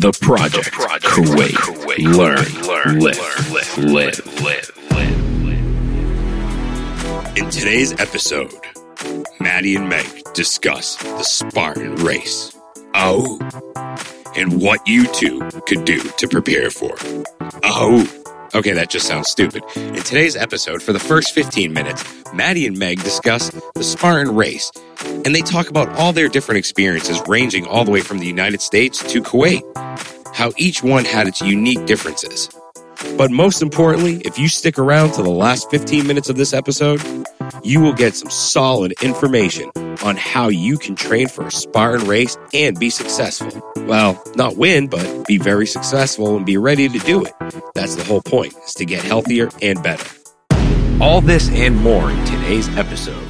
The Project, Kuwait. Learn, live, live, live. In today's episode, Mahdi and Meg discuss the Spartan race. Oh, and what you two could do to prepare for. Oh, okay, that just sounds stupid. In today's episode, for the first 15 minutes, Mahdi and Meg discuss the Spartan race, and they talk about all their different experiences, ranging all the way from the United States to Kuwait, how each one had its unique differences. But most importantly, if you stick around to the last 15 minutes of this episode, you will get some solid information on how you can train for a Spartan race and be successful. Well, not win, but be very successful and be ready to do it. That's the whole point, is to get healthier and better. All this and more in today's episode.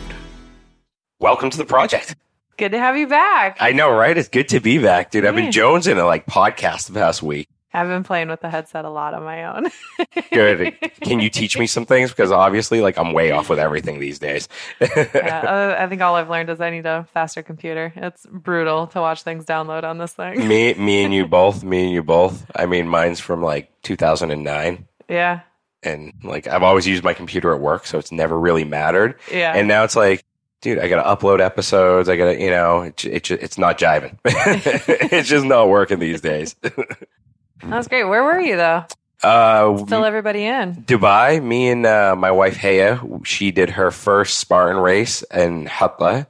Welcome to the project. Good to have you back. I know, right? It's good to be back, dude. I've been jonesing to like podcast the past week. I've been playing with the headset a lot on my own. Good. Can you teach me some things? Because obviously, like, I'm way off with everything these days. yeah, uh, I think all I've learned is I need a faster computer. It's brutal to watch things download on this thing. me, me and you both. Me and you both. I mean, mine's from like 2009, Yeah, and like I've always used my computer at work, so it's never really mattered. yeah. And now it's like, dude, I got to upload episodes. I got to, you know, it, it, it's not jiving. it's just not working these days. That's great. Where were you though? Uh, Fill everybody in. Dubai, me and uh, my wife Haya, she did her first Spartan race in Hatta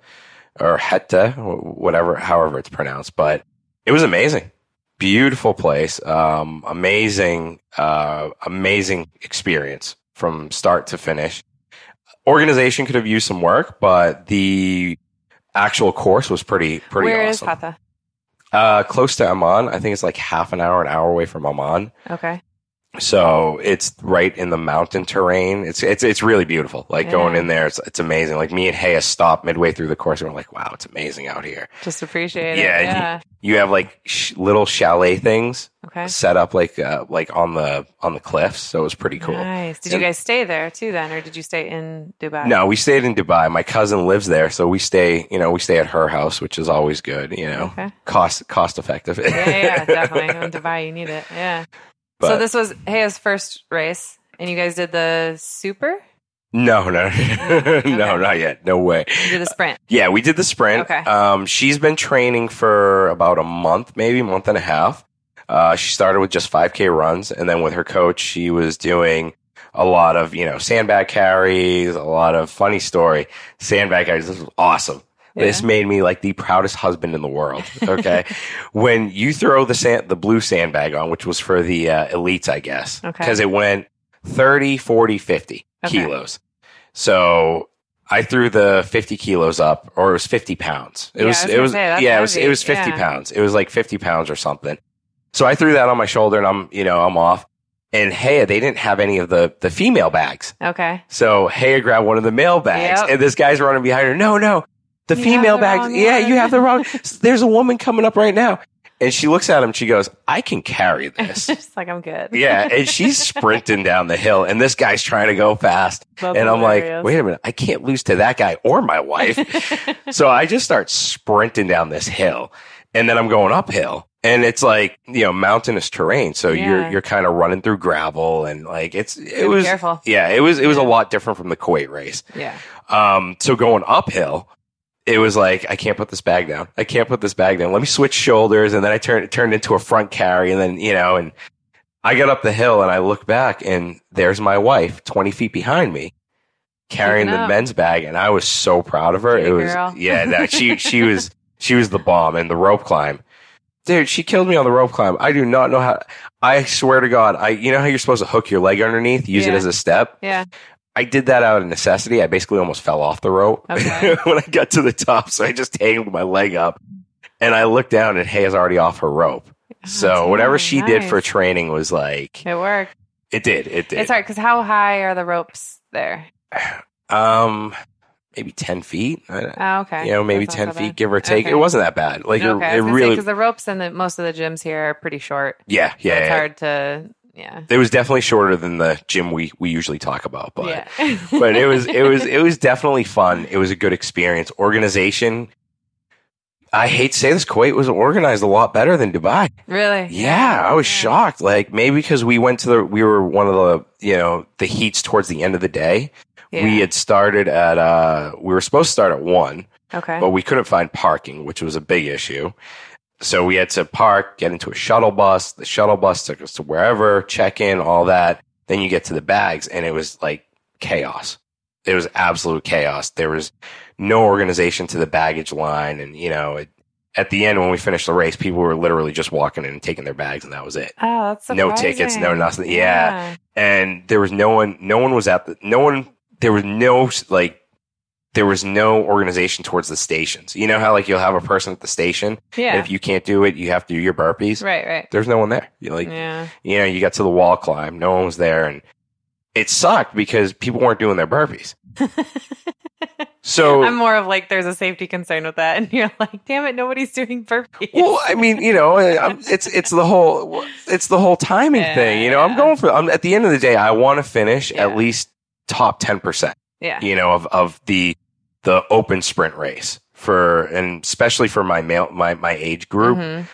or Hetta, whatever, however it's pronounced. But it was amazing, beautiful place, um, amazing, uh, amazing experience from start to finish. Organization could have used some work, but the actual course was pretty pretty Where is awesome. Hatta? Uh, close to Oman, I think it's like half an hour, an hour away from Oman. Okay. So it's right in the mountain terrain. It's it's it's really beautiful. Like going in there, it's it's amazing. Like me and Haya stopped midway through the course, and we're like, "Wow, it's amazing out here." Just appreciate Yeah, it. you- Yeah. You have like sh- little chalet things Okay. set up like uh, like on the on the cliffs, so it was pretty cool. Nice. Did you guys stay there too then, or did you stay in Dubai? No, we stayed in Dubai. My cousin lives there, so we stay. You know, we stay at her house, which is always good. You know, Okay. cost cost effective. Yeah, yeah, definitely. In Dubai, you need it. Yeah. So this was Haya's first race, and you guys did the super. no, no, no, not yet. No way. You did the sprint. Yeah, we did the sprint. Okay. Um, she's been training for about a month, maybe month and a half. Uh, she started with just 5K runs, and then with her coach, she was doing a lot of you know sandbag carries, a lot of funny story sandbag carries. This was awesome. This made me like the proudest husband in the world. Okay, when you throw the sand, the blue sandbag on, which was for the uh, elites, I guess, Okay. because it went 30, 40, 50 Okay. kilos. So I threw the 50 kilos up, or it was 50 pounds. It Yeah, was, was it was, say, yeah, it was, it was 50 Yeah. pounds. It was like 50 pounds or something. So I threw that on my shoulder and I'm, you know, I'm off. And hey, they didn't have any of the, the female bags. Okay. So Haya grabbed one of the male bags Yep. and this guy's running behind her. No, no, the You female the bags. Yeah, one." you have the wrong. There's a woman coming up right now. And she looks at him. She goes, I can carry this. Just like I'm good. yeah. And she's sprinting down the hill and this guy's trying to go fast. That's and I'm like, wait a minute, I can't lose to that guy or my wife. so I just start sprinting down this hill and then I'm going uphill. And it's like, you know, mountainous terrain. So you're you're kind of running through gravel and like it's it was careful. Yeah, it was it was a lot different from the Kuwait race. Yeah. Um so going uphill, it was like, I can't put this bag down. I can't put this bag down. Let me switch shoulders. And then I turned, it turned into a front carry. And then, you know, and I got up the hill and I look back and there's my wife 20 feet behind me carrying the men's bag. And I was so proud of her. Good it was, girl. yeah, no, she, she was, she was the bomb and the rope climb. Dude, she killed me on the rope climb. I do not know how. I swear to God, I you know how you're supposed to hook your leg underneath, use it as a step. Yeah. I did that out of necessity. I basically almost fell off the rope Okay. when I got to the top. So I just tangled my leg up and I looked down and Haya's already off her rope. So whatever nice. she did for training was like, It worked. it did, it did. It's hard because how high are the ropes there? Um, maybe 10 feet. Oh, okay. you know, maybe 10 so feet, bad. give or take. Okay. It wasn't that bad. Like, okay, it, it really, because the ropes and the, most of the gyms here are pretty short. yeah, So yeah. it's yeah. hard to yeah. It was definitely shorter than the gym we, we usually talk about, but, yeah. but it was, it was, it was definitely fun. It was a good experience. Organization I hate to say this, Kuwait was organized a lot better than Dubai. Really? Yeah, I was Yeah. shocked. Like maybe because we went to the, we were one of the, you know, the heats towards the end of the day. Yeah. We had started at, uh, we were supposed to start at one, Okay. but we couldn't find parking, which was a big issue. So we had to park, get into a shuttle bus. The shuttle bus took us to wherever, check in, all that. Then you get to the bags and it was like chaos. It was absolute chaos. There was no organization to the baggage line. And, you know, it, at the end, when we finished the race, people were literally just walking in and taking their bags and that was it. oh, that's no tickets, no nothing. Yeah. And there was no one, no one was at the, no one, there was no, like, there was no organization towards the stations. You know how like you'll have a person at the station, Yeah. and if you can't do it, you have to do your burpees. right, right. There's no one there. You like, yeah. you know, you got to the wall climb, no one was there, and it sucked because people weren't doing their burpees. So, I'm more of like, there's a safety concern with that. And you're like, damn it, nobody's doing burpees. well, I mean, you know, I'm, it's it's the whole it's the whole timing Yeah, thing. You know, I'm going for. I'm, at the end of the day, I want to finish Yeah. at least top ten percent. Yeah. you know, of, of the the open sprint race for and especially for my male my my age group. Mhm.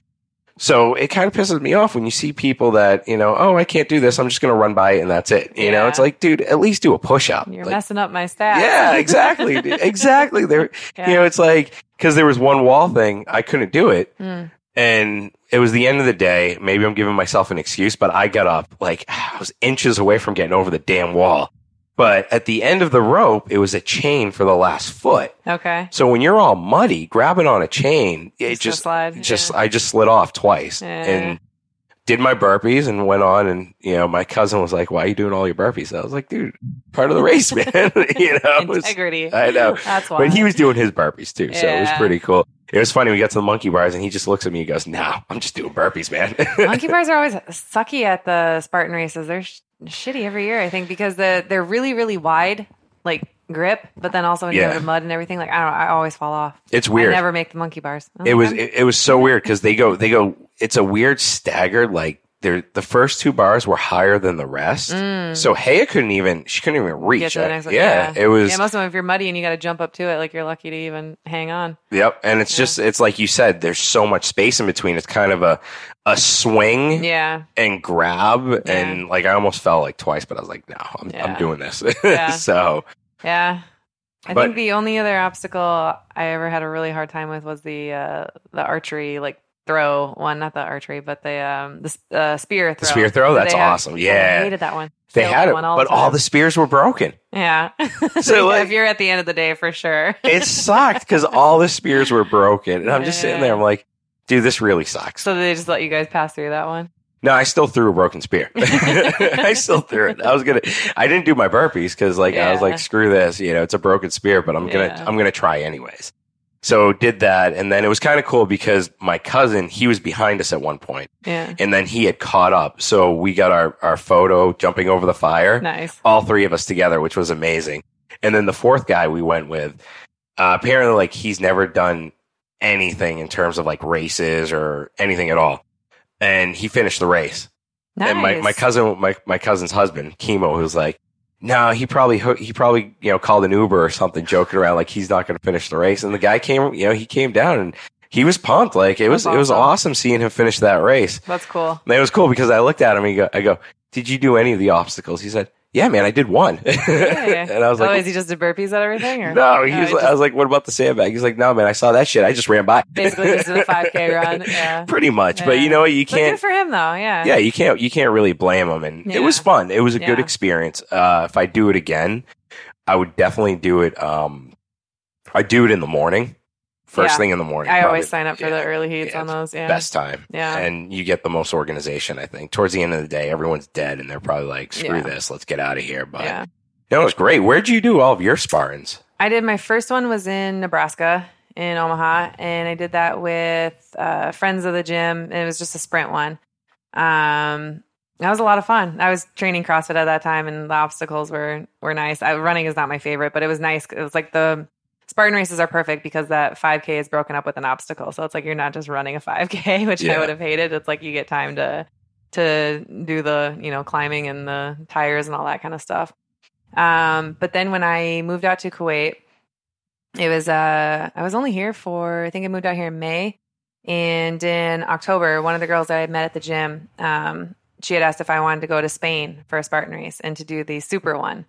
So it kind of pisses me off when you see people that, you know, oh, I can't do this. I'm just going to run by it and that's it. You know, it's like, dude, at least do a push up. You're Like, messing up my stats. yeah, exactly. exactly. There, Yeah. you know, it's like, cause there was one wall thing. I couldn't do it. Mm. And it was the end of the day. Maybe I'm giving myself an excuse, but I got up like I was inches away from getting over the damn wall. But at the end of the rope, it was a chain for the last foot. Okay. So when you're all muddy, grabbing on a chain, it Just just, just, yeah. I just slid off twice Yeah. and did my burpees and went on. And, you know, my cousin was like, why are you doing all your burpees? I was like, dude, part of the race, man. you know, it was- Integrity. I know. That's why. but he was doing his burpees too. So it was pretty cool. It was funny. We got to the monkey bars and he just looks at me and goes, no, I'm just doing burpees, man. Monkey bars are always sucky at the Spartan races. They're shitty every year, I think, because the they're really, really wide, like grip, but then also when you Yeah. go to mud and everything, like I don't know, I always fall off. it's weird. I never make the monkey bars. It like, was it, it was so weird because they go they go it's a weird staggered like the first two bars were higher than the rest so Haya couldn't even she couldn't even reach Mm. get to the it. one. yeah, it was Yeah, most of them, if you're muddy and you got to jump up to it, like you're lucky to even hang on. yep and it's just it's like you said there's so much space in between it's kind of a a swing Yeah. and grab and like I almost fell like twice but I was like no I'm, I'm doing this Yeah. so Yeah. I But- think the only other obstacle I ever had a really hard time with was the uh, the archery like throw one, not the archery, but the um the uh, spear throw. the spear throw that's they awesome I yeah hated that one. they Failed had it all but all the spears were broken yeah. So, like- if you're at the end of the day, for sure. it sucked because all the spears were broken and I'm just sitting there I'm like dude this really sucks so they just let you guys pass through that one. No, I still threw a broken spear. I still threw it. I was gonna. I didn't do my burpees because, like, I was like, "Screw this," you know. It's a broken spear, but I'm gonna. Yeah. I'm gonna try anyways. So did that, and then it was kind of cool because my cousin he was behind us at one point, Yeah. and then he had caught up. So we got our our photo jumping over the fire, Nice. all three of us together, which was amazing. And then the fourth guy we went with, uh, apparently, like he's never done anything in terms of like races or anything at all, and he finished the race. Nice. And my, my cousin, my, my cousin's husband, Chemo, who's like, no, he probably, he probably, you know, called an Uber or something, joking around like he's not going to finish the race. And the guy came, you know, he came down and he was pumped. Like it was, That's it was awesome. awesome seeing him finish that race. That's cool. And it was cool because I looked at him and he go, I go, did you do any of the obstacles? He said, yeah, man, I did one. Yeah. and I was oh, like, is he just did burpees at everything? Or? no, he Oh, was, he like- I was like, what about the sandbag? He's like, no, man, I saw that shit. I just ran by. basically just did a 5K run. Yeah. Pretty much. But you know what? You can't, good for him though. Yeah. yeah, you can't you can't really blame them, and it was fun. It was a good experience. Uh, if I do it again, I would definitely do it. Um, I do it in the morning, first Yeah. thing in the morning. I probably always sign up for yeah, the early heats yeah, on those. Yeah. best time. Yeah. and you get the most organization. I think towards the end of the day, everyone's dead, and they're probably like, "Screw this, let's get out of here." But Yeah. it was great. Where'd you do all of your sparrings? I did my first one was in Nebraska in Omaha, and I did that with uh, friends of the gym. And it was just a sprint one. Um, that was a lot of fun. I was training CrossFit at that time, and the obstacles were were nice. I, running is not my favorite, but it was nice. It was like the Spartan races are perfect because that 5K is broken up with an obstacle, so it's like you're not just running a 5K, which Yeah. I would have hated. It's like you get time to to do the you know climbing and the tires and all that kind of stuff. Um, but then when I moved out to Kuwait, it was uh I was only here for I think I moved out here in May. And in October, one of the girls that I had met at the gym, um, she had asked if I wanted to go to Spain for a Spartan race and to do the super one.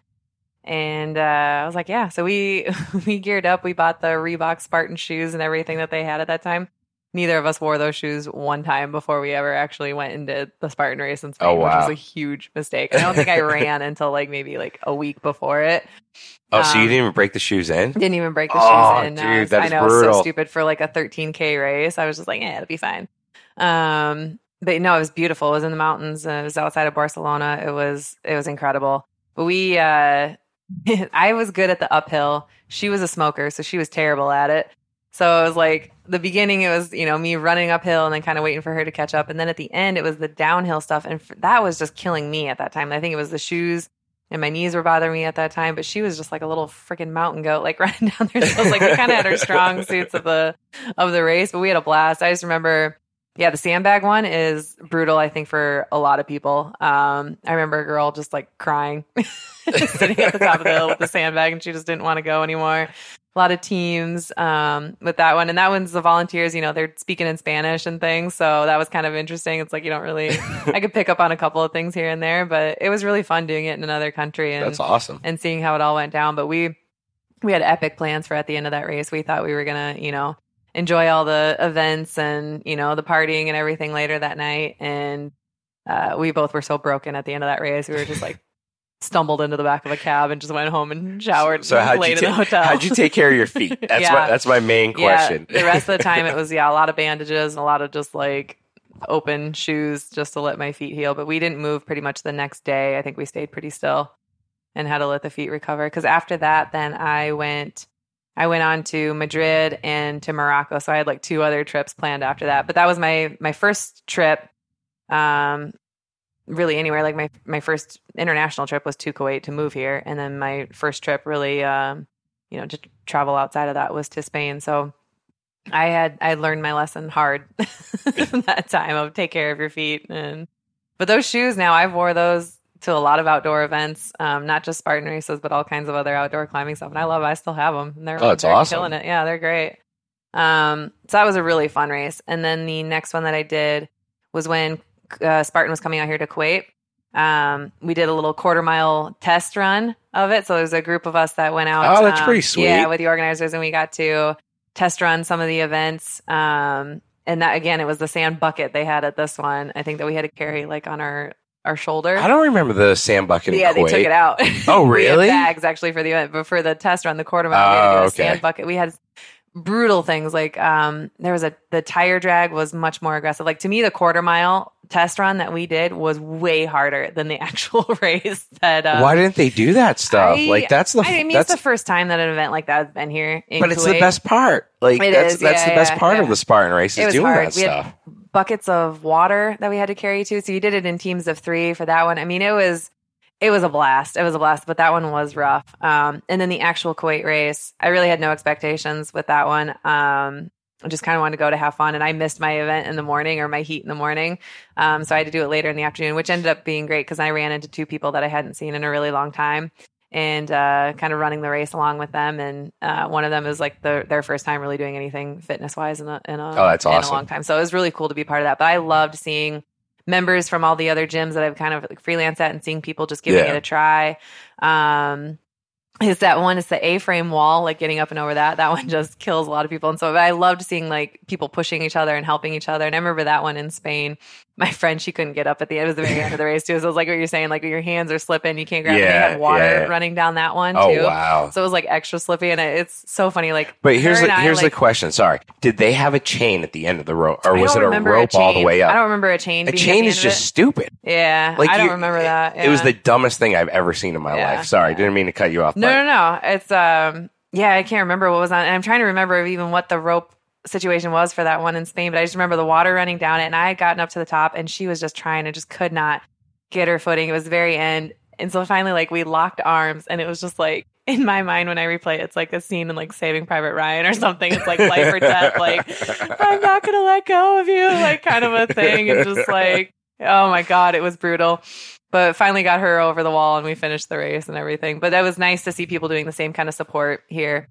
And uh, I was like, yeah. So we we geared up. We bought the Reebok Spartan shoes and everything that they had at that time. Neither of us wore those shoes one time before we ever actually went into the Spartan race in Spain, Oh, which wow. was a huge mistake. I don't think I ran until like maybe like a week before it. Oh, so you Um, didn't even break the shoes in? Didn't even break the Oh, shoes in. Dude, I was- I know it's so stupid for like a 13k race. I was just like, yeah, it'll be fine. Um, but no, it was beautiful. It was in the mountains. It was outside of Barcelona. It was it was incredible. But we, uh, I was good at the uphill. She was a smoker, so she was terrible at it. So it was like the beginning. It was you know me running uphill and then kind of waiting for her to catch up. And then at the end, it was the downhill stuff, and f- that was just killing me at that time. I think it was the shoes and my knees were bothering me at that time. But she was just like a little freaking mountain goat, like running down there. So it was like we kind of had our strong suits of the of the race, but we had a blast. I just remember, yeah, the sandbag one is brutal. I think for a lot of people. Um, I remember a girl just like crying, sitting at the top of the hill with the sandbag, and she just didn't want to go anymore. A lot of teams um, with that one, and that one's the volunteers. You know, they're speaking in Spanish and things, so that was kind of interesting. It's like you don't really. I could pick up on a couple of things here and there, but it was really fun doing it in another country and That's awesome. and seeing how it all went down. But we we had epic plans for at the end of that race. We thought we were gonna, you know, enjoy all the events and you know the partying and everything later that night. And uh, we both were so broken at the end of that race. We were just like stumbled into the back of a cab and just went home and showered. So and how'd you, in the ta- hotel. how'd you take care of your feet? That's Yeah. my, that's my main question. Yeah, the rest of the time it was yeah a lot of bandages and a lot of just like open shoes just to let my feet heal. But we didn't move pretty much the next day. I think we stayed pretty still and had to let the feet recover. Because after that, then I went. I went on to Madrid and to Morocco, so I had like two other trips planned after that. But that was my my first trip, um, really anywhere. Like my my first international trip was to Kuwait to move here, and then my first trip really, um, you know, to travel outside of that was to Spain. So I had I learned my lesson hard from that time of take care of your feet and but those shoes now I've wore those to a lot of outdoor events, um, not just Spartan races, but all kinds of other outdoor climbing stuff. And I love, it. I still have them. And they're, Oh, it's they're awesome. killing it. Yeah, they're great. Um, so that was a really fun race. And then the next one that I did was when uh, Spartan was coming out here to Kuwait. Um, we did a little quarter mile test run of it. So there was a group of us that went out. Oh, that's um, pretty sweet. Yeah, with the organizers, and we got to test run some of the events. Um, and that again, it was the sand bucket they had at this one. I think that we had to carry like on our our shoulder. I don't remember the sand bucket yeah, they took it out. Oh, had really? bags actually for the event, but for the test run, the quarter mile, we had to do Oh, a okay. sand bucket. We had brutal things like um, there was a the tire drag was much more aggressive. Like to me, the quarter mile test run that we did was way harder than the actual race. That uh, Why didn't they do that stuff? I- like that's the I mean, that's it's the first time that an event like that has been here. In but it's the best part. Like It that's is, that's yeah, the best yeah, part of the Spartan race is doing hard. that We had stuff. Buckets of water that we had to carry too. So you did it in teams of three for that one. I mean, it was it was a blast. It was a blast, but that one was rough. Um, and then the actual Kuwait race, I really had no expectations with that one. Um, I just kind of wanted to go to have fun, and I missed my event in the morning or my heat in the morning, um, so I had to do it later in the afternoon, which ended up being great because I ran into two people that I hadn't seen in a really long time, and uh, kind of running the race along with them. And uh, one of them is like the, their first time really doing anything fitness wise in a in a, Oh, that's in a long time. So it was really cool to be part of that. But I loved seeing members from all the other gyms that I've kind of like freelanced at and seeing people just giving Yeah. it a try. Um, is that one? It's the A-frame wall, like getting up and over that. That one just kills a lot of people. And so I loved seeing like people pushing each other and helping each other. And I remember that one in Spain. My friend, she couldn't get up at the end. Was the very end of the race too. So it was like what you're saying, like your hands are slipping, you can't grab. it. They Yeah, had water yeah, yeah. running down that one Oh too. wow. So it was like extra slippy, and it, it's so funny. Like, But here's her the I, here's the question. Sorry, did they have a chain at the end of the rope, or was it a rope all the way up? I don't remember a chain. A chain is of just stupid. Yeah, Like I don't you- remember that. It was the dumbest thing I've ever seen in my Yeah, life. Sorry, yeah. didn't mean to cut you off. No, but- no, no. It's um, yeah, I can't remember what was on. And I'm trying to remember even what the rope situation was for that one in Spain. But I just remember the water running down it, and I had gotten up to the top, and she was just trying to just could not get her footing. It was the very end, and so finally, like we locked arms, and it was just like. In my mind, when I replay, it, it's like a scene in like Saving Private Ryan or something. It's like life or death. Like I'm not gonna let go of you, like kind of a thing. And just like, oh my god, it was brutal. But finally got her over the wall, and we finished the race and everything. But that was nice to see people doing the same kind of support here.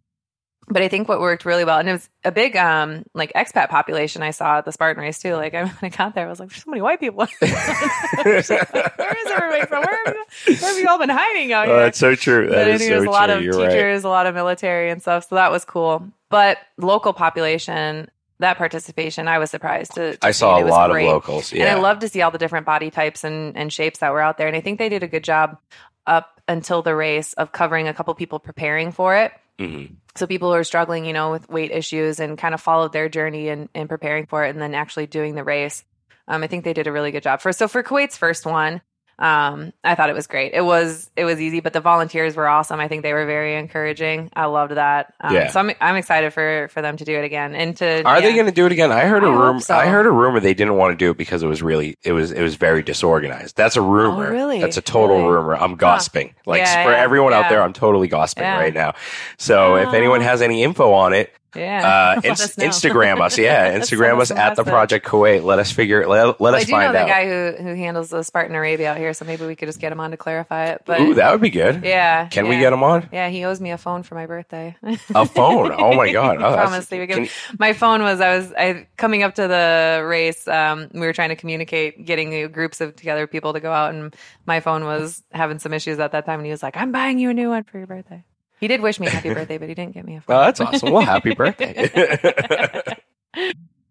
But I think what worked really well, and it was a big um like expat population I saw at the Spartan race too. Like when I got there, I was like, "There's so many white people." where is everybody from? Where have, you, where have you all been hiding out Oh, here? that's so true. That is so there's a lot true. of You're right. teachers, a lot of military and stuff, so that was cool. But local population, that participation, I was surprised to. to I saw a lot great. of locals. Yeah. And I love to see all the different body types and, and shapes that were out there. And I think they did a good job up until the race of covering a couple people preparing for it. Mhm. So people who are struggling, you know, with weight issues and kind of followed their journey and, and preparing for it and then actually doing the race. Um, I think they did a really good job. For so for Kuwait's first one, um, I thought it was great. It was it was easy, but the volunteers were awesome. I think they were very encouraging. I loved that. Um, Yeah. So I'm I'm excited for for them to do it again and to Are they going to do it again? I heard a I rumor. so. I heard a rumor they didn't want to do it because it was really it was it was very disorganized. That's a rumor. Oh, really? That's a total Really? rumor. I'm gossiping. Like Yeah, for yeah, everyone out there, I'm totally gossiping Yeah. right now. So if Oh. anyone has any info on it, yeah uh, Let ins- us. Instagram us. Yeah, Instagram us at the. Project Kuwait. Let us figure. Let, let I us do know find the guy who who handles the Spartan Arabia out here, so maybe we could just get him on to clarify it. But Ooh, that would be good. yeah, Can we get him on? Yeah, he owes me a phone for my birthday. A phone. Oh my god. Oh, I promise would can- my phone was I was I coming up to the race. Um, we were trying to communicate, getting groups of together people to go out, and my phone was having some issues at that time. And he was like, "I'm buying you a new one for your birthday." He did wish me happy birthday, but he didn't get me a phone. Oh, that's awesome. Well, happy birthday.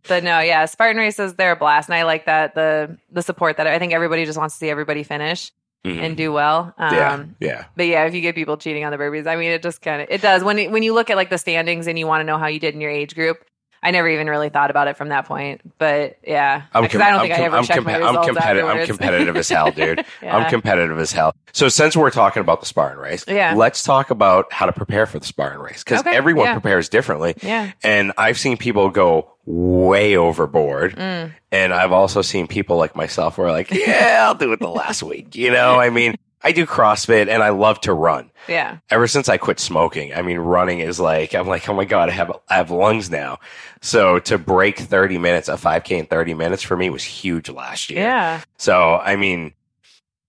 But no, yeah, Spartan races they're a blast, and I like that the the support that I think everybody just wants to see everybody finish Mhm. and do well. Um, yeah, yeah. But yeah, if you get people cheating on the burpees, I mean, it just kind of it does when it, when you look at like the standings and you want to know how you did in your age group. I never even really thought about it from that point, but yeah, I'm, com- I don't I'm think I ever I'm, checked my results I'm competitive. I'm competitive as hell, dude. I'm competitive as hell. So since we're talking about the Spartan race, Yeah. let's talk about how to prepare for the Spartan race because Okay, everyone yeah. prepares differently. Yeah. And I've seen people go way overboard. Mm. And I've also seen people like myself who are like, yeah, I'll do it the last week. You know, I mean, I do CrossFit and I love to run. Yeah, Ever since I quit smoking, I mean, running is like, I'm like, oh my God, I have, I have lungs now. So to break 30 minutes, a 5K in 30 minutes for me was huge last year. yeah, So, I mean,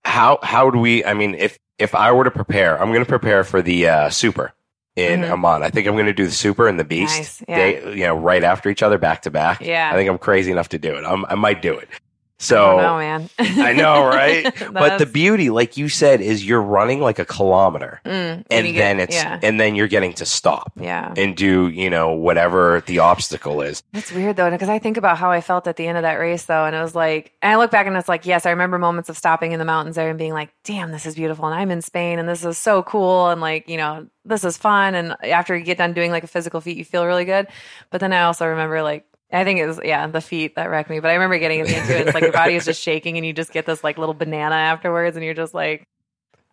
how, how do we, I mean, if, if I were to prepare, I'm going to prepare for the, uh, super in Mhm. Oman. I think I'm going to do the super and the beast. Nice, yeah. They, you know, right after each other, back to back. yeah. I think I'm crazy enough to do it. I'm, I might do it. I So don't know, man. I know, right? but the beauty, like you said, is you're running like a kilometer mm, and you then get- it's, yeah, and then you're getting to stop yeah. and do, you know, whatever the obstacle is. It's weird though, because I think about how I felt at the end of that race though, and it was like, and I look back and it's like, yes, I remember moments of stopping in the mountains there and being like, damn, this is beautiful, and I'm in Spain, and this is so cool, and like, you know, this is fun, and after you get done doing like a physical feat, you feel really good. But then I also remember like. I think it was yeah the feet that wrecked me, but I remember getting into it. It's like your body is just shaking, and you just get this like little banana afterwards, and you're just like,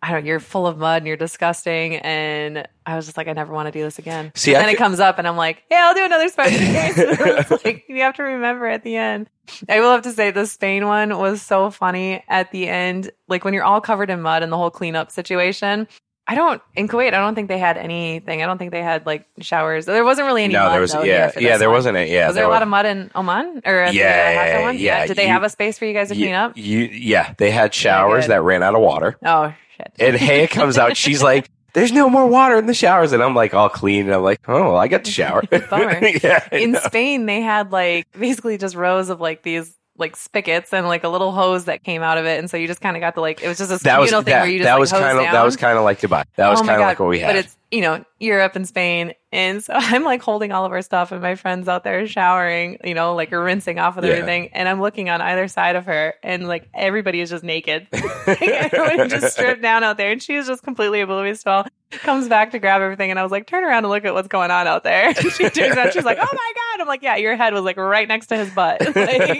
I don't. You're full of mud, and you're disgusting. And I was just like, I never want to do this again. See, and I then it comes up, and I'm like, yeah, I'll do another race. It's like you have to remember at the end. I will have to say the Spain one was so funny at the end. Like when you're all covered in mud and the whole cleanup situation. I don't in Kuwait. I don't think they had anything. I don't think they had like showers. There wasn't really any. no, mud, there was, though, yeah, yeah, there one. wasn't a, yeah. was there, a lot of mud in Oman or Yeah, Hatta one? yeah, Did they you- have a space for you guys to you, clean up? You, yeah, they had showers that ran out of water. Oh shit! And Haya comes out. She's like, "There's no more water in the showers," and I'm like, all clean. And I'm like, "Oh, well, I got the shower." Yeah, I in know. Spain, they had like basically just rows of like these like spigots and like a little hose that came out of it, and so you just kind of got the like it was just a that was thing that, where you just that like, was kind of that was kind of like Dubai. That was Oh kind of like what we had. But it's you know Europe and Spain, and so I'm like holding all of our stuff, and my friends out there showering, you know, like rinsing off with Yeah. everything, and I'm looking on either side of her, and like everybody is just naked, like, everyone just stripped down out there, and she was just completely oblivious to all. Comes back to grab everything, and I was like, turn around and look at what's going on out there. And she turns out, she's like, oh my god! I'm like, yeah, your head was like right next to his butt. Like,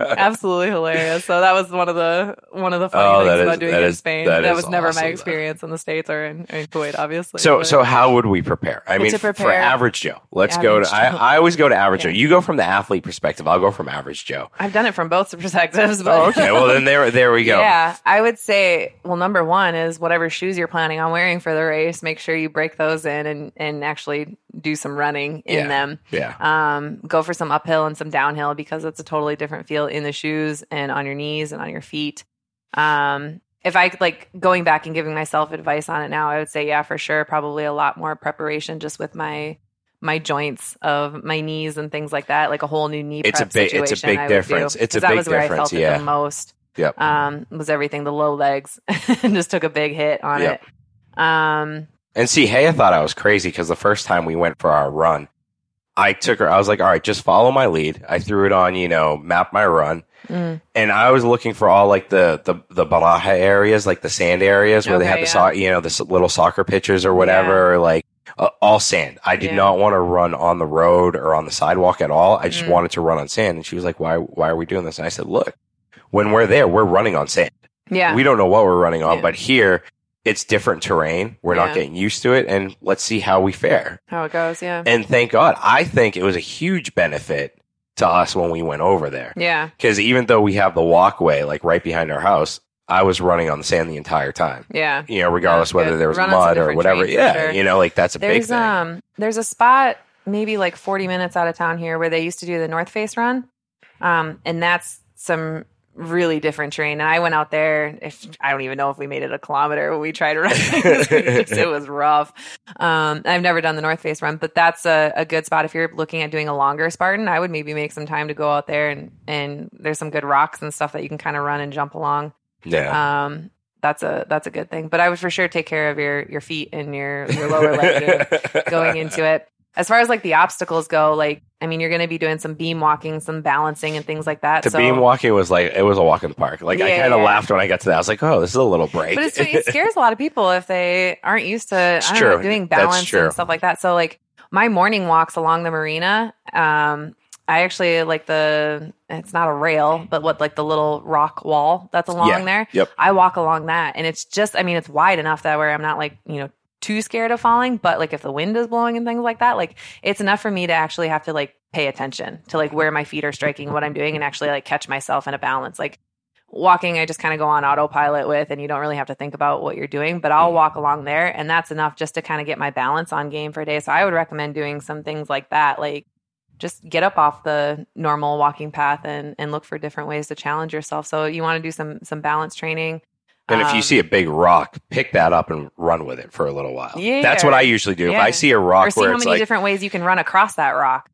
absolutely hilarious. So that was one of the one of the funny Oh, things is- about doing it in Spain. that That, is was never awesome, my experience in the states or in, in Kuwait, obviously. So, but- so how would we prepare? I mean, to for prepare- average Joe, let's go to. Average I, I always go to average Yeah. Joe. You go from the athlete perspective. I'll go from average Joe. I've done it from both perspectives. But Oh, okay. Well, then there, there we go. Yeah, I would say, well, number one is whatever shoes you're planning on wearing for the race, make sure you break those in and, and actually do some running in Yeah. them. Yeah. Um, go for some uphill and some downhill because it's a totally different feel in the shoes and on your knees and on your feet. Um, if I like going back and giving myself advice on it now, I would say, yeah, for sure, probably a lot more preparation just with my my joints of my knees and things like that, like a whole new knee. It's a big- it's a big difference. do, It's a that big was where I difference, felt it yeah. the most. Yep. Um, was everything the low legs and just took a big hit on Yep. it. Um, And see, Haya thought I was crazy because the first time we went for our run, I took her. I was like, "All right, just follow my lead." I threw it on, you know, map my run, mm, and I was looking for all like the the the baraja areas, like the sand areas where they Okay, had the yeah. so- you know the little soccer pitches or whatever, or like uh, all sand. I did Yeah. not want to run on the road or on the sidewalk at all. I just Mm. wanted to run on sand. And she was like, "Why? Why are we doing this?" And I said, "Look, when we're there, we're running on sand. yeah. We don't know what we're running on, Yeah. but here." It's different terrain. We're Yeah. not getting used to it, and let's see how we fare. how it goes. Yeah. And thank God, I think it was a huge benefit to us when we went over there. yeah. Because even though we have the walkway like right behind our house, I was running on the sand the entire time. Yeah. You know, regardless whether good. there was Run mud or whatever. Yeah, sure. you know, like that's a big thing. um there's a spot maybe like 40 minutes out of town here where they used to do the North Face run. Um and that's some really different terrain. And I went out there if I don't even know if we made it a kilometer when we tried to running. it was rough. Um I've never done the North Face run, but that's a, a good spot if you're looking at doing a longer Spartan. I would maybe make some time to go out there and and there's some good rocks and stuff that you can kind of run and jump along. yeah. Um that's a that's a good thing. But I would for sure take care of your your feet and your your lower leg going into it. As far as like the obstacles go, like I mean, you're going to be doing some beam walking, some balancing, and things like that. The so, beam walking was like it was a walk in the park. Like I kind of yeah. laughed when I got to that. I was like, "Oh, this is a little break." but it's, it scares a lot of people if they aren't used to I don't know, doing balance and stuff like that. So like my morning walks along the marina, um, I actually like the it's not a rail, but what like the little rock wall that's along Yeah. there. Yep. I walk along that, and it's just I mean it's wide enough that where I'm not like you know too scared of falling, but like if the wind is blowing and things like that, like it's enough for me to actually have to like pay attention to like where my feet are striking, what I'm doing, and actually like catch myself in a balance. Like walking, I just kind of go on autopilot with, and you don't really have to think about what you're doing. But I'll mm. walk along there, and that's enough just to kind of get my balance on game for a day. So I would recommend doing some things like that, like just get up off the normal walking path and and look for different ways to challenge yourself. So you want to do some some balance training. And if you Um, see a big rock, pick that up and run with it for a little while. Yeah. That's what I usually do. If I see a or rock see where how it's many like, different ways you can run across that rock.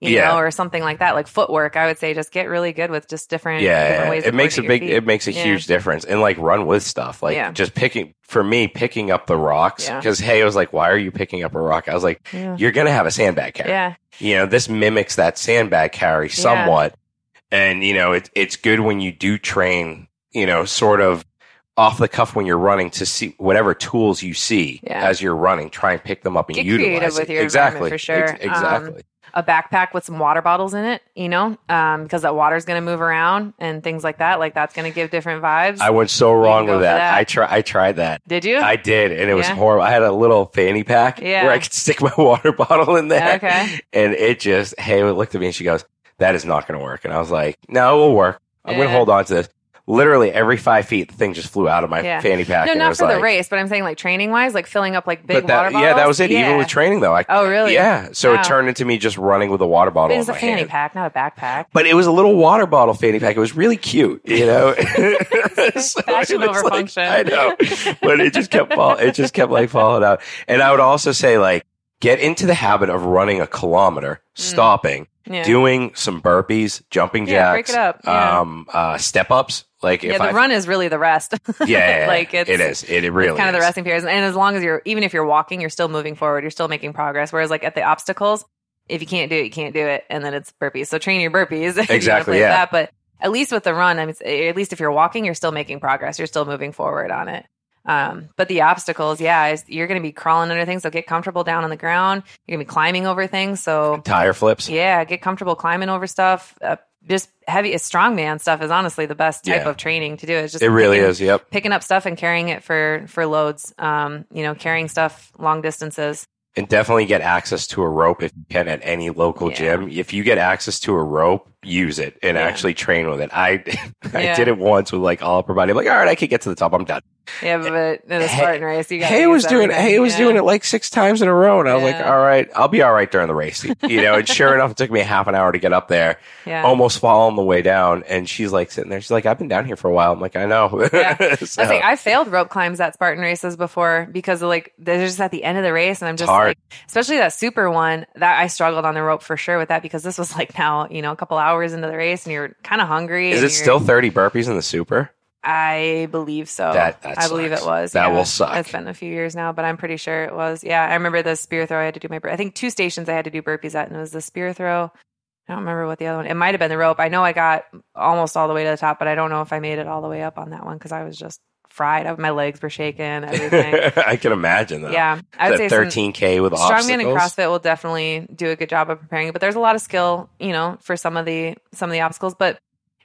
You Yeah. know, or something like that, like footwork. I would say just get really good with just different, yeah, different ways. it makes a big, it makes a Yeah. huge difference. And like run with stuff, like Yeah. just picking for me, picking up the rocks. Yeah. Because hey, I was like, why are you picking up a rock? I was like, Yeah. you're gonna have a sandbag carry. Yeah. You know, this mimics that sandbag carry somewhat. And you know, it, it's good when you do train. You know, sort of off the cuff when you're running to see whatever tools you see Yeah. as you're running. Try and pick them up and Get utilize creative it. with your exactly for sure. Ex- exactly. a backpack with some water bottles in it, you know, um, because that water's going to move around and things like that. Like that's going to give different vibes. I went so wrong with that. that. I try. I tried that. Did you? I did, and it was horrible. I had a little fanny pack Yeah. where I could stick my water bottle in there. Okay. And it just, hey, looked at me and she goes, that is not going to work. And I was like, no, it will work. I'm going to hold on to this. Literally every five feet, the thing just flew out of my Yeah. fanny pack. no, not for the race, but I'm saying like training wise, like filling up like big that, water bottles. yeah, that was it. Even with training, though, I Oh, really? yeah. So Wow. it turned into me just running with a water bottle It was a fanny hand. pack, not a backpack. But it was a little water bottle fanny pack. It was really cute, you know. So Fashion over like- function. I know, but it just kept fall. It just kept like falling out. And I would also say like get into the habit of running a kilometer, stopping, Mm. Yeah. doing some burpees, jumping Yeah, break jacks, it up, yeah. um, uh, step ups. Like yeah, if the I, run is really the rest. yeah, yeah, yeah. like it's it is. It, it really kind of the resting period. And as long as you're, even if you're walking, you're still moving forward. You're still making progress. Whereas like at the obstacles, if you can't do it, you can't do it, and then it's burpees. So train your burpees. if you Exactly, yeah. That, but at least with the run, I mean, at least if you're walking, you're still making progress. You're still moving forward on it. Um, but the obstacles, yeah, is you're going to be crawling under things. So get comfortable down on the ground. You're going to be climbing over things. So Tire flips. yeah, get comfortable climbing over stuff. Uh, just heavy, strongman stuff is honestly the best type Yeah. of training to do. It's just It really picking- is. Yep. picking up stuff and carrying it for for loads um you know carrying stuff long distances and definitely get access to a rope if you can at any local Yeah. gym. If you get access to a rope, use it and Yeah. actually train with it. I I did it once with like all upper body. I'm like, all right, I can get to the top. I'm done. Yeah, but in a Spartan race, you got. Haya was doing Haya was doing it like six times in a row, and I was like, "All right, I'll be all right during the race." You know, and sure enough, it took me half an hour to get up there, Yeah. almost fall on the way down. And she's like sitting there, she's like, "I've been down here for a while." I'm like, "I know." Yeah. So, I was like, I failed rope climbs at Spartan races before because of like they're just at the end of the race, and I'm just like, especially that super one that I struggled on the rope for sure with that because this was like now you know a couple hours into the race and you're kind of hungry. Is it still 30 burpees in the super? I believe so. That- that I believe it was. That yeah. will suck. It's been a few years now, but I'm pretty sure it was. Yeah, I remember the spear throw. I had to do my. bur- I think two stations I had to do burpees at, and it was the spear throw. I don't remember what the other one. It might have been the rope. I know I got almost all the way to the top, but I don't know if I made it all the way up on that one because I was just fried. I, my legs were shaking. Everything. I can imagine that. yeah, I would say that some- 13k with strongman and. CrossFit will definitely do a good job of preparing you, but there's a lot of skill, you know, for some of the some of the obstacles. But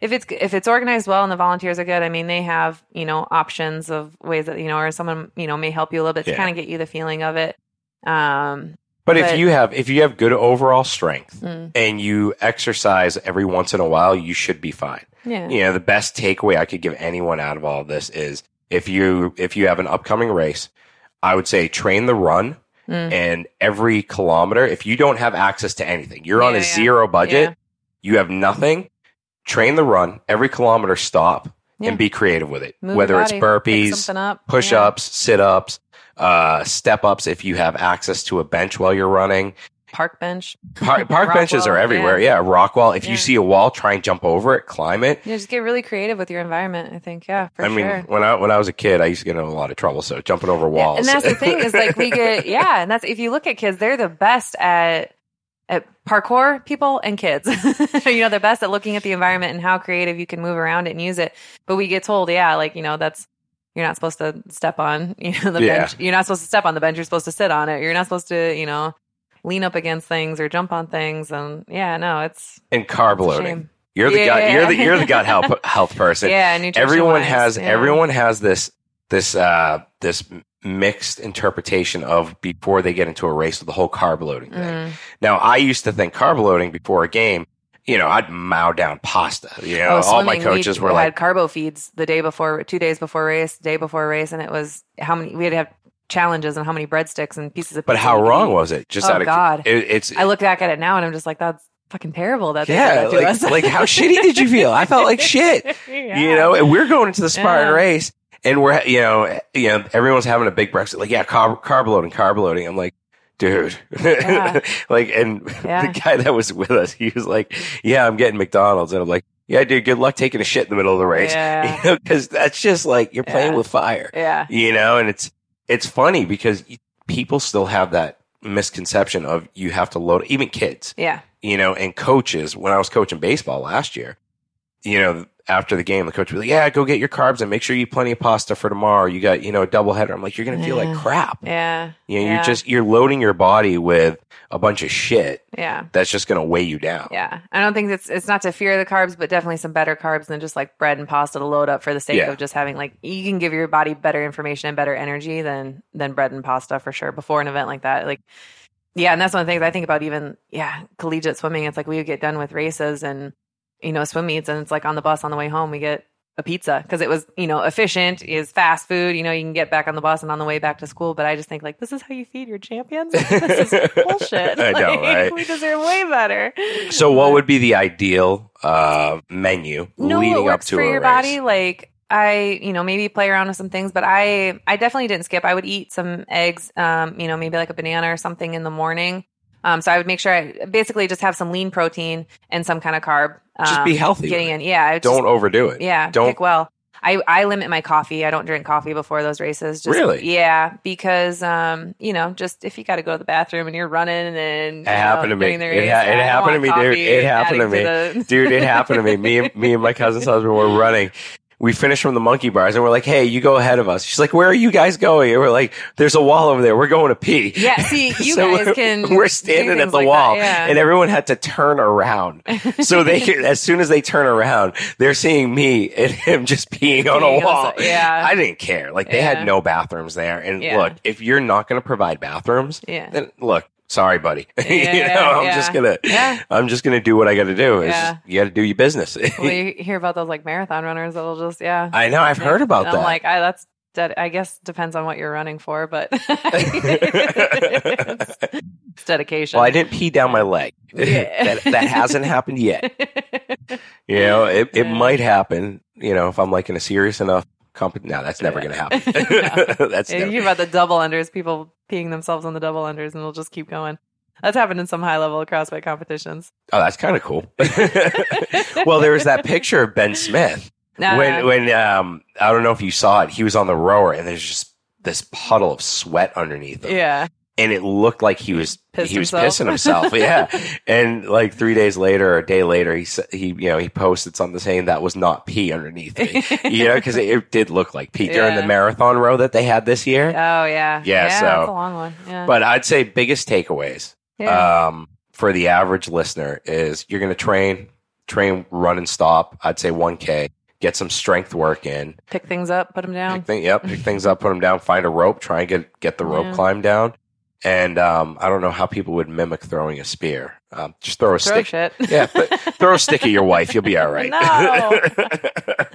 if it's if it's organized well and the volunteers are good, I mean, they have you know options of ways that you know, or someone you know may help you a little bit to kind of get you the feeling of it. Um, But if you have if you have good overall strength mm, and you exercise every once in a while, you should be fine. yeah, You know, the best takeaway I could give anyone out of all of this is if you if you have an upcoming race, I would say train the run Mm. and every kilometer. If you don't have access to anything, you're on a yeah. zero budget, Yeah. you have nothing. Train the run every kilometer. Stop Yeah. and be creative with it. Move Whether it's burpees, up, push yeah. ups, sit ups, uh, step ups. If you have access to a bench while you're running, park bench. park, park benches wall, are everywhere. Yeah, rock wall. If Yeah. you see a wall, try and jump over it, climb it. Yeah, just get really creative with your environment. I think, yeah, for I mean, sure. when I when I was a kid, I used to get in a lot of trouble. So jumping over Yeah, walls, and that's the thing is like we get yeah, and that's if you look at kids, they're the best at at parkour people and kids. you know, they're best at looking at the environment and how creative you can move around it and use it. But we get told, yeah, like you know, that's you're not supposed to step on you know the Yeah. bench. You're not supposed to step on the bench. You're supposed to sit on it. You're not supposed to you know lean up against things or jump on things. And yeah, no, it's, and carb it's loading. You're the Yeah. gut. You're the you're the gut health health person. yeah, nutrition everyone has yeah. everyone has this this uh this mixed interpretation of before they get into a race with the whole carb loading thing. Mm. Now, I used to think carb loading before a game, you know, I'd mow down pasta. You know, Oh, all my coaches we were like, had carbo feeds the day before, two days before race, day before race, and it was how many we had to have challenges and how many breadsticks and pieces of. but how wrong was it? Just Oh, out of God. it, it's I look back at it now and I'm just like, that's fucking terrible. That yeah, that like, like how shitty did you feel? I felt like shit. Yeah. You know, and we're going into the Spartan Yeah. race, and we're you know, you know, everyone's having a big breakfast. Like, yeah, carb, carb loading, carb loading. I'm like. Dude, Yeah. Uh-huh. like, and Yeah. the guy that was with us, he was like, "Yeah, I'm getting McDonald's," and I'm like, "Yeah, dude, good luck taking a shit in the middle of the race." Yeah. you know, because that's just like you're playing with fire, Yeah. you know. And it's it's funny because people still have that misconception of you have to load, even kids, Yeah. you know, and coaches. When I was coaching baseball last year, you know, after the game, the coach would be like, "Yeah, go get your carbs and make sure you eat plenty of pasta for tomorrow. You got, you know, a double header." I'm like, "You're gonna feel like crap." Yeah. You know, Yeah. you're just you're loading your body with a bunch of shit Yeah. that's just gonna weigh you down. Yeah. I don't think it's it's not to fear the carbs, but definitely some better carbs than just like bread and pasta to load up for the sake Yeah. of just having like you can give your body better information and better energy than than bread and pasta for sure before an event like that. Like yeah, and that's one of the things I think about even yeah, collegiate swimming. It's like we would get done with races and you know, swim meets and it's like on the bus on the way home we get a pizza because it was, you know, efficient, is fast food, you know, you can get back on the bus and on the way back to school. But I just think like this is how you feed your champions. this is bullshit. I know, Like, right? We deserve way better. So, what would be the ideal uh, menu no, leading up to for a your race? body. Like I, you know, maybe play around with some things, but I, I definitely didn't skip. I would eat some eggs, um, you know, maybe like a banana or something in the morning. Um, so I would make sure I basically just have some lean protein and some kind of carb. Um, Just be healthy Getting in, yeah. I Don't just- overdo it. yeah, Don't. pick well. I, I limit my coffee. I don't drink coffee before those races. Just, Really? Yeah, because um, you know, just if you got to go to the bathroom and you're running and It happened to me. There It ha- it happened to me, dude. It happened to me. Dude, it happened to me. Me, and- me and my cousin's husband were running. We finished from the monkey bars and we're like, "Hey, you go ahead of us." She's like, "Where are you guys going?" And we're like, "There's a wall over there. We're going to pee." Yeah, see, you So guys we're- can. We're standing at the like wall, that, yeah. and everyone had to turn around so they could. As soon as they turn around, they're seeing me and him just peeing on a wall. yeah. I didn't care. Like they Yeah. had no bathrooms there, and Yeah. look, if you're not going to provide bathrooms, Yeah. then look, sorry, buddy. you Yeah, know, I'm yeah. just gonna, Yeah. I'm just gonna do what I got to do. Yeah. just, you got to do your business. well, you hear about those like marathon runners that'll just yeah. I know. I've heard about And that. I'm like, I, that's Ded- I guess depends on what you're running for, but it's, it's dedication. Well, I didn't pee down my leg. Yeah. that, that hasn't happened yet. You know, it, it might happen, you know, if I'm like in a serious enough company. No, that's never going to happen. that's Yeah, never. you hear about the double unders, people peeing themselves on the double unders, and they'll just keep going. That's happened in some high level CrossFit competitions. Oh, that's kind of cool. well, there was that picture of Ben Smith Nah, when when um I don't know if you saw it. He was on the rower, and there's just this puddle of sweat underneath him, yeah, and it looked like he was Pissed he was himself. pissing himself. yeah, and like three days later or a day later, he he you know he posted something saying that was not pee underneath me. you know, because it, it did look like pee during the marathon row that they had this year. Oh yeah, Yeah, so- that's a long one. Yeah, But I'd say biggest takeaways yeah. um, for the average listener is you're going to train, train, run and stop. I'd say 1K, get some strength work in. pick things up, put them down. Pick, yep, pick things up, put them down, find a rope, try and get, get the rope Yeah. climb down. And um, I don't know how people would mimic throwing a spear. Um, just throw a Throw stick. shit. Yeah, but throw a stick at your wife. You'll be all right. No.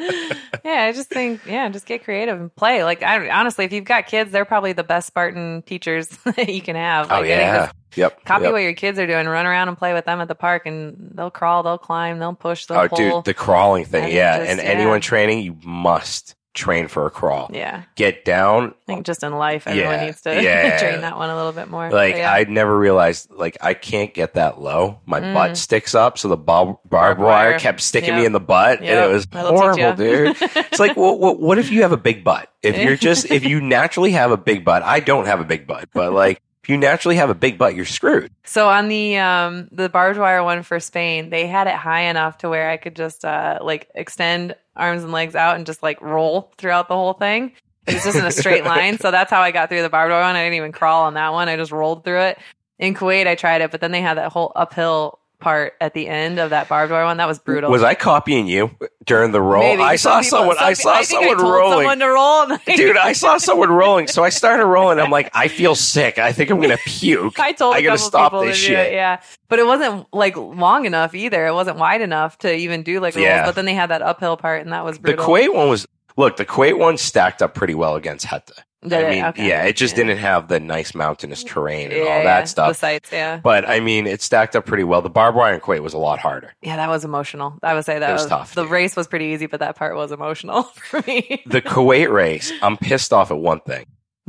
yeah, I just think yeah, just get creative and play. Like I honestly, if you've got kids, they're probably the best Spartan teachers that you can have. oh, Like, think yeah. Yep. Copy yep. what your kids are doing. Run around and play with them at the park, and they'll crawl, they'll climb, they'll push, they'll Oh, pull. dude, the crawling thing. think Yeah. just- and yeah. anyone training, you must train for a crawl. yeah, Get down, I think just in life, everyone Yeah, needs to yeah. train that one a little bit more. Like yeah. I never realized, like I can't get that low. My Mm. butt sticks up, so the bob- barbed wire wire. kept sticking Yep. me in the butt, and it was That'll horrible, dude. It's like, well, what, what if you have a big butt? If you're just, if you naturally have a big butt, I don't have a big butt, but like if you naturally have a big butt, you're screwed. So on the um the barbed wire one for Spain, they had it high enough to where I could just uh like extend arms and legs out and just like roll throughout the whole thing. It's just in a straight line. So that's how I got through the barbed wire one. I didn't even crawl on that one. I just rolled through it. In Kuwait, I tried it, but then they had that whole uphill part at the end of that barbed wire one. That was brutal. Was I copying you during the roll? Maybe. I saw people- someone. some I saw think someone told rolling. Someone to roll. Dude, I saw someone rolling, so I started rolling. I'm like, I feel sick. I think I'm gonna puke. I told I gotta stop people this to do shit. it, yeah, but it wasn't like long enough either. It wasn't wide enough to even do like rolls. Yeah. But then they had that uphill part, and that was brutal. The. Kuwait one was look. The Kuwait one stacked up pretty well against Hatta. Did I it? mean, Okay. yeah, it just Yeah. didn't have the nice mountainous terrain and Yeah, all yeah, that The stuff. sites, yeah, But I mean, it stacked up pretty well. The barbed wire in Kuwait was a lot harder. yeah, that was emotional. I would say that It was tough, The dude. race was pretty easy, but that part was emotional for me. The Kuwait race, I'm pissed off at one thing,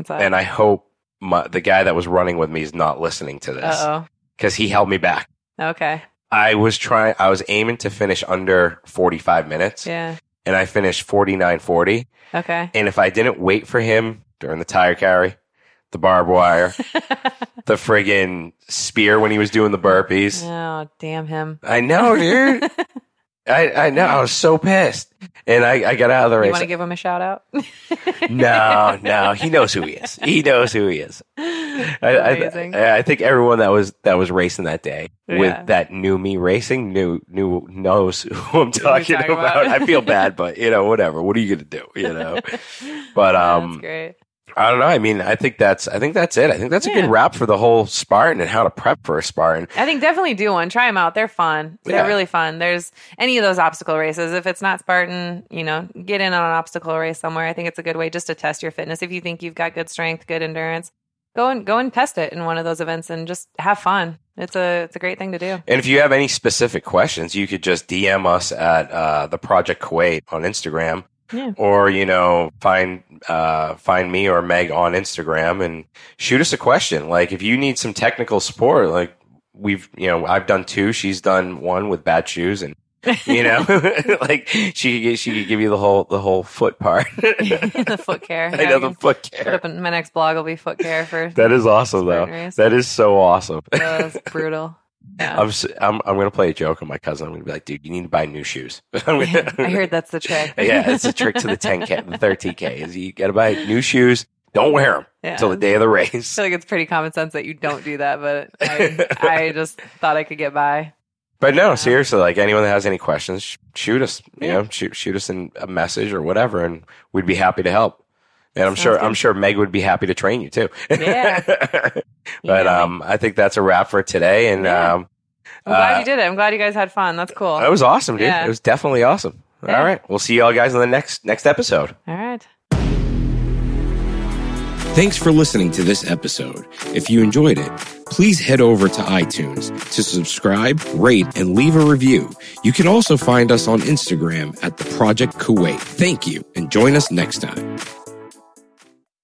and I hope my, the guy that was running with me is not listening to this because he held me back. okay, I was trying. I was aiming to finish under 45 minutes, yeah, and I finished 49:40. okay. And if I didn't wait for him during the tire carry, the barbed wire, the friggin' spear when he was doing the burpees, oh, damn him! I know, dude. I, I know. I was so pissed, and I, I got out of the race. You want to give him a shout out? no, no, he knows who he is. He knows who he is. I, Amazing. I, I think everyone that was that was racing that day Yeah. with that knew me racing knew knew knows who I'm talking, talking about. about. I feel bad, but you know, whatever. What are you gonna do? You know. But um, that's great. I don't know. I mean, I think that's I think that's it. I think that's a good wrap for the whole Spartan and how to prep for a Spartan. I think definitely do one. Try them out. They're fun. They're Yeah. really fun. There's any of those obstacle races. If it's not Spartan, you know, get in on an obstacle race somewhere. I think it's a good way just to test your fitness. If you think you've got good strength, good endurance, go and go and test it in one of those events and just have fun. It's a it's a great thing to do. And if you have any specific questions, you could just DM us at uh, the Project Kuwait on Instagram, Yeah. or you know, find uh, find me or Meg on Instagram and shoot us a question. Like if you need some technical support, like we've you know I've done two, she's done one with bad shoes, and you know, like she could, she could give you the whole the whole foot part. the foot care. I know the foot care. my next blog will be foot care for That is awesome though. Race. That is so awesome. that was brutal. Yeah. I'm, I'm I'm gonna play a joke on my cousin. I'm gonna be like, dude, you need to buy new shoes. Yeah, I heard that's the trick. yeah, it's a trick to the 10k, the 13k. Is you gotta buy new shoes. Don't wear them Yeah. until the day of the race. I feel like it's pretty common sense that you don't do that, but I, I just thought I could get by. But no, seriously, like anyone that has any questions, shoot us. You Yeah. know, shoot shoot us in a message or whatever, and we'd be happy to help. And I'm Sounds sure good. I'm sure Meg would be happy to train you too. Yeah. but Yeah. um, I think that's a wrap for today. And Yeah. um, I'm glad uh, you did it. I'm glad you guys had fun. That's cool. that was awesome, dude. Yeah. It was definitely awesome. Yeah. All right, we'll see you all guys in the next next episode. All right. Thanks for listening to this episode. If you enjoyed it, please head over to iTunes to subscribe, rate, and leave a review. You can also find us on Instagram at the Project Kuwait. Thank you and join us next time.